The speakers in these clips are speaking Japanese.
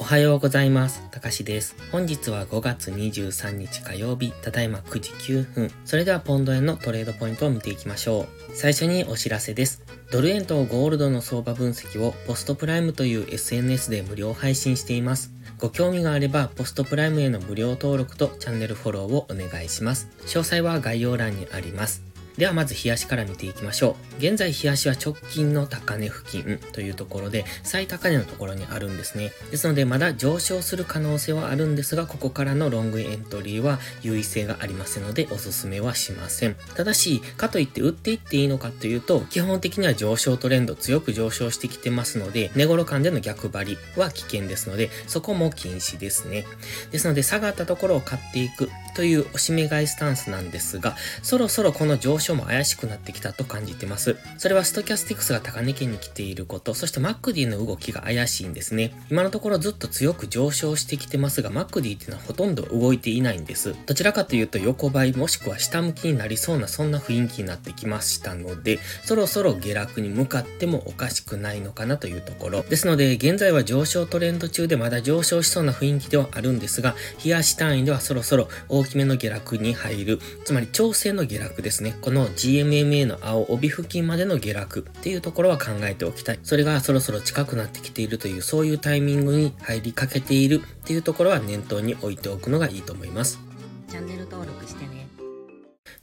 おはようございます。たかしです。本日は5月23日火曜日、ただいま9時9分。それではポンド円のトレードポイントを見ていきましょう。最初にお知らせです。ドル円とゴールドの相場分析をポストプライムという SNS で無料配信しています。ご興味があれば、ポストプライムへの無料登録とチャンネルフォローをお願いします。詳細は概要欄にあります。ではまず冷やしから見ていきましょう。現在冷やしは直近の高値付近というところで最高値のところにあるんですね。ですのでまだ上昇する可能性はあるんですが、ここからのロングエントリーは優位性がありませんのでおすすめはしません。ただし、かといって売っていっていいのかというと、基本的には上昇トレンド強く上昇してきてますので、値頃間での逆張りは危険ですので、そこも禁止ですね。ですので下がったところを買っていくというおしめ買いスタンスなんですが、そろそろこの上昇も怪しくなってきたと感じてます。それはストキャスティクスが高値圏に来ていること、そしてマックディの動きが怪しいんですね。今のところずっと強く上昇してきてますが、マックディっていうのはほとんど動いていないんです。どちらかというと横ばいもしくは下向きになりそうなそんな雰囲気になってきましたので、そろそろ下落に向かってもおかしくないのかなというところ。ですので、現在は上昇トレンド中でまだ上昇しそうな雰囲気ではあるんですが、冷やし単位ではそろそろ大きめの下落に入る、つまり調整の下落ですね。この GMMA の青帯付近までの下落っていうところは考えておきたい。それがそろそろ近くなってきているという、そういうタイミングに入りかけているっていうところは念頭に置いておくのがいいと思います。チャンネル登録してね。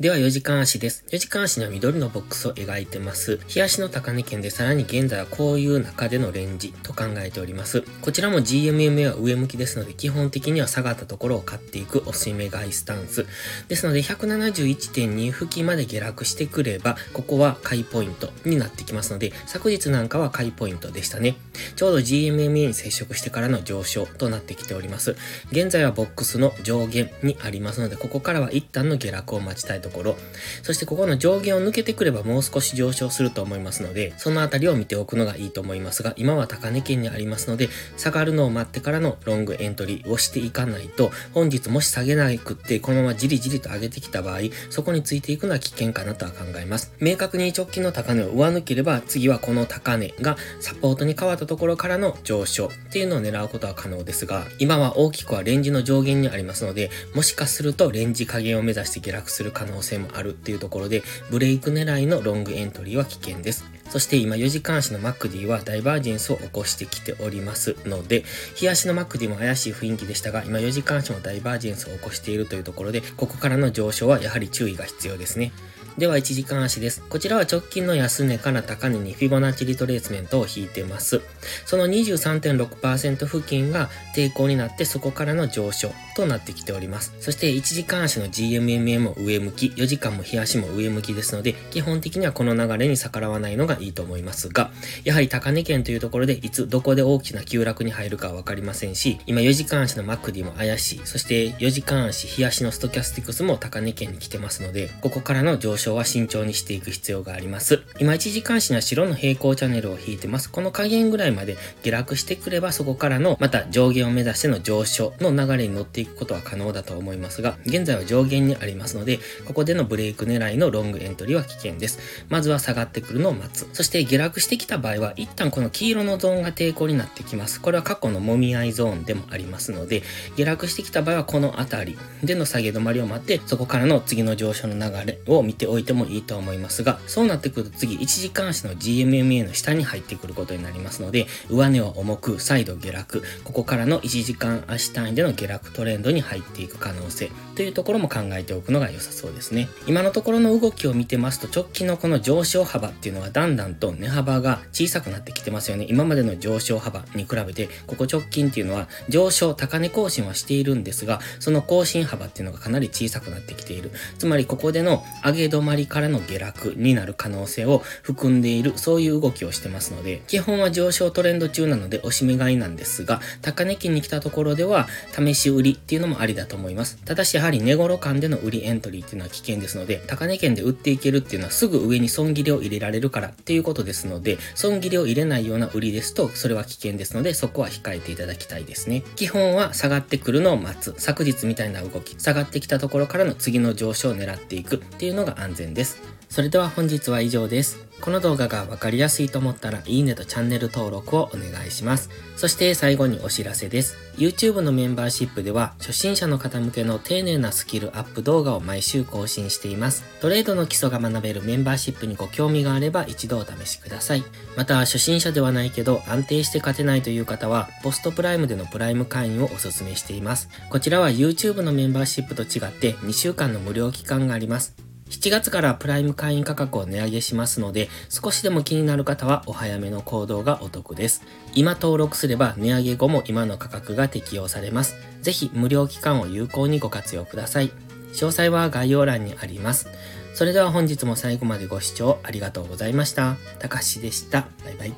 では4時間足です。4時間足には緑のボックスを描いてます。日足の高値圏でさらに現在はこういう中でのレンジと考えております。こちらも GMMA は上向きですので基本的には下がったところを買っていくおしめ買いスタンス。ですので171.2付近まで下落してくればここは買いポイントになってきますので昨日なんかは買いポイントでしたね。ちょうど GMMA に接触してからの上昇となってきております。現在はボックスの上限にありますのでここからは一旦の下落を待ちたいところ。そしてここの上限を抜けてくればもう少し上昇すると思いますので、そのあたりを見ておくのがいいと思いますが、今は高値圏にありますので、下がるのを待ってからのロングエントリーをしていかないと、本日もし下げなくって、このままじりじりと上げてきた場合、そこについていくのは危険かなとは考えます。明確に直近の高値を上抜ければ、次はこの高値がサポートに変わったところからの上昇っていうのを狙うことは可能ですが、今は大きくはレンジの上限にありますので、もしかするとレンジ加減を目指して下落する可能能性もあるっていうところで、ブレイク狙いのロングエントリーは危険です。そして今4時間足のマックディはダイバージェンスを起こしてきておりますので、日足のマックディも怪しい雰囲気でしたが、今4時間足もダイバージェンスを起こしているというところで、ここからの上昇はやはり注意が必要ですね。では1時間足です。こちらは直近の安値から高値にフィボナッチリトレースメントを引いてます。その23.6%付近が抵抗になってそこからの上昇となってきております。そして1時間足の GMMA も上向き、4時間も日足も上向きですので、基本的にはこの流れに逆らわないのがいいと思いますが、やはり高値圏というところでいつどこで大きな急落に入るかはわかりませんし、今4時間足のマクディも怪しい、そして4時間足、日足のストキャスティクスも高値圏に来てますので、ここからの上昇は慎重にしていく必要があります。今1時間足には白の平行チャンネルを引いてます。この加減ぐらいまで下落してくればそこからのまた上限を目指しての上昇の流れに乗っていくことは可能だと思いますが、現在は上限にありますので、ここでのブレイク狙いのロングエントリーは危険です。まずは下がってくるのを待つ。そして下落してきた場合は、一旦この黄色のゾーンが抵抗になってきます。これは過去のもみ合いゾーンでもありますので、下落してきた場合はこの辺りでの下げ止まりを待って、そこからの次の上昇の流れを見ておいてもいいと思いますが、そうなってくると次1時間足の GMMA の下に入ってくることになりますので、上値は重く、再度下落、ここからの1時間足単位での下落トレンドに入っていく可能性というところも考えておくのが良さそうですね。今のところの動きを見てますと、直近のこの上昇幅っていうのはだんだんと値幅が小さくなってきてますよね。今までの上昇幅に比べて、ここ直近っていうのは上昇、高値更新はしているんですが、その更新幅っていうのがかなり小さくなってきている。つまりここでの上げ止まりからの下落になる可能性を含んでいる、そういう動きをしてますので、基本は上昇トレンド中なのでおしめ買いなんですが、高値金に来たところでは試し売りっていうのもありだと思います。ただしやはり値頃間での売りエントリーっていうのは危険ですので、高値圏で売っていけるっていうのはすぐ上に損切りを入れられるからっていうことですので、損切りを入れないような売りですと、それは危険ですので、そこは控えていただきたいですね。基本は下がってくるのを待つ。昨日みたいな動き、下がってきたところからの次の上昇を狙っていくっていうのが安安全です。それでは本日は以上です。この動画がわかりやすいと思ったらいいねとチャンネル登録をお願いします。そして最後にお知らせです。YouTube のメンバーシップでは初心者の方向けの丁寧なスキルアップ動画を毎週更新しています。トレードの基礎が学べるメンバーシップにご興味があれば一度お試しください。また初心者ではないけど安定して勝てないという方はポストプライムでのプライム会員をお勧めしています。こちらは YouTube のメンバーシップと違って2週間の無料期間があります。7月からプライム会員価格を値上げしますので、少しでも気になる方はお早めの行動がお得です。今登録すれば値上げ後も今の価格が適用されます。ぜひ無料期間を有効にご活用ください。詳細は概要欄にあります。それでは本日も最後までご視聴ありがとうございました。たかしでした。バイバイ。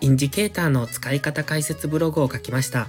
インジケーターの使い方解説ブログを書きました。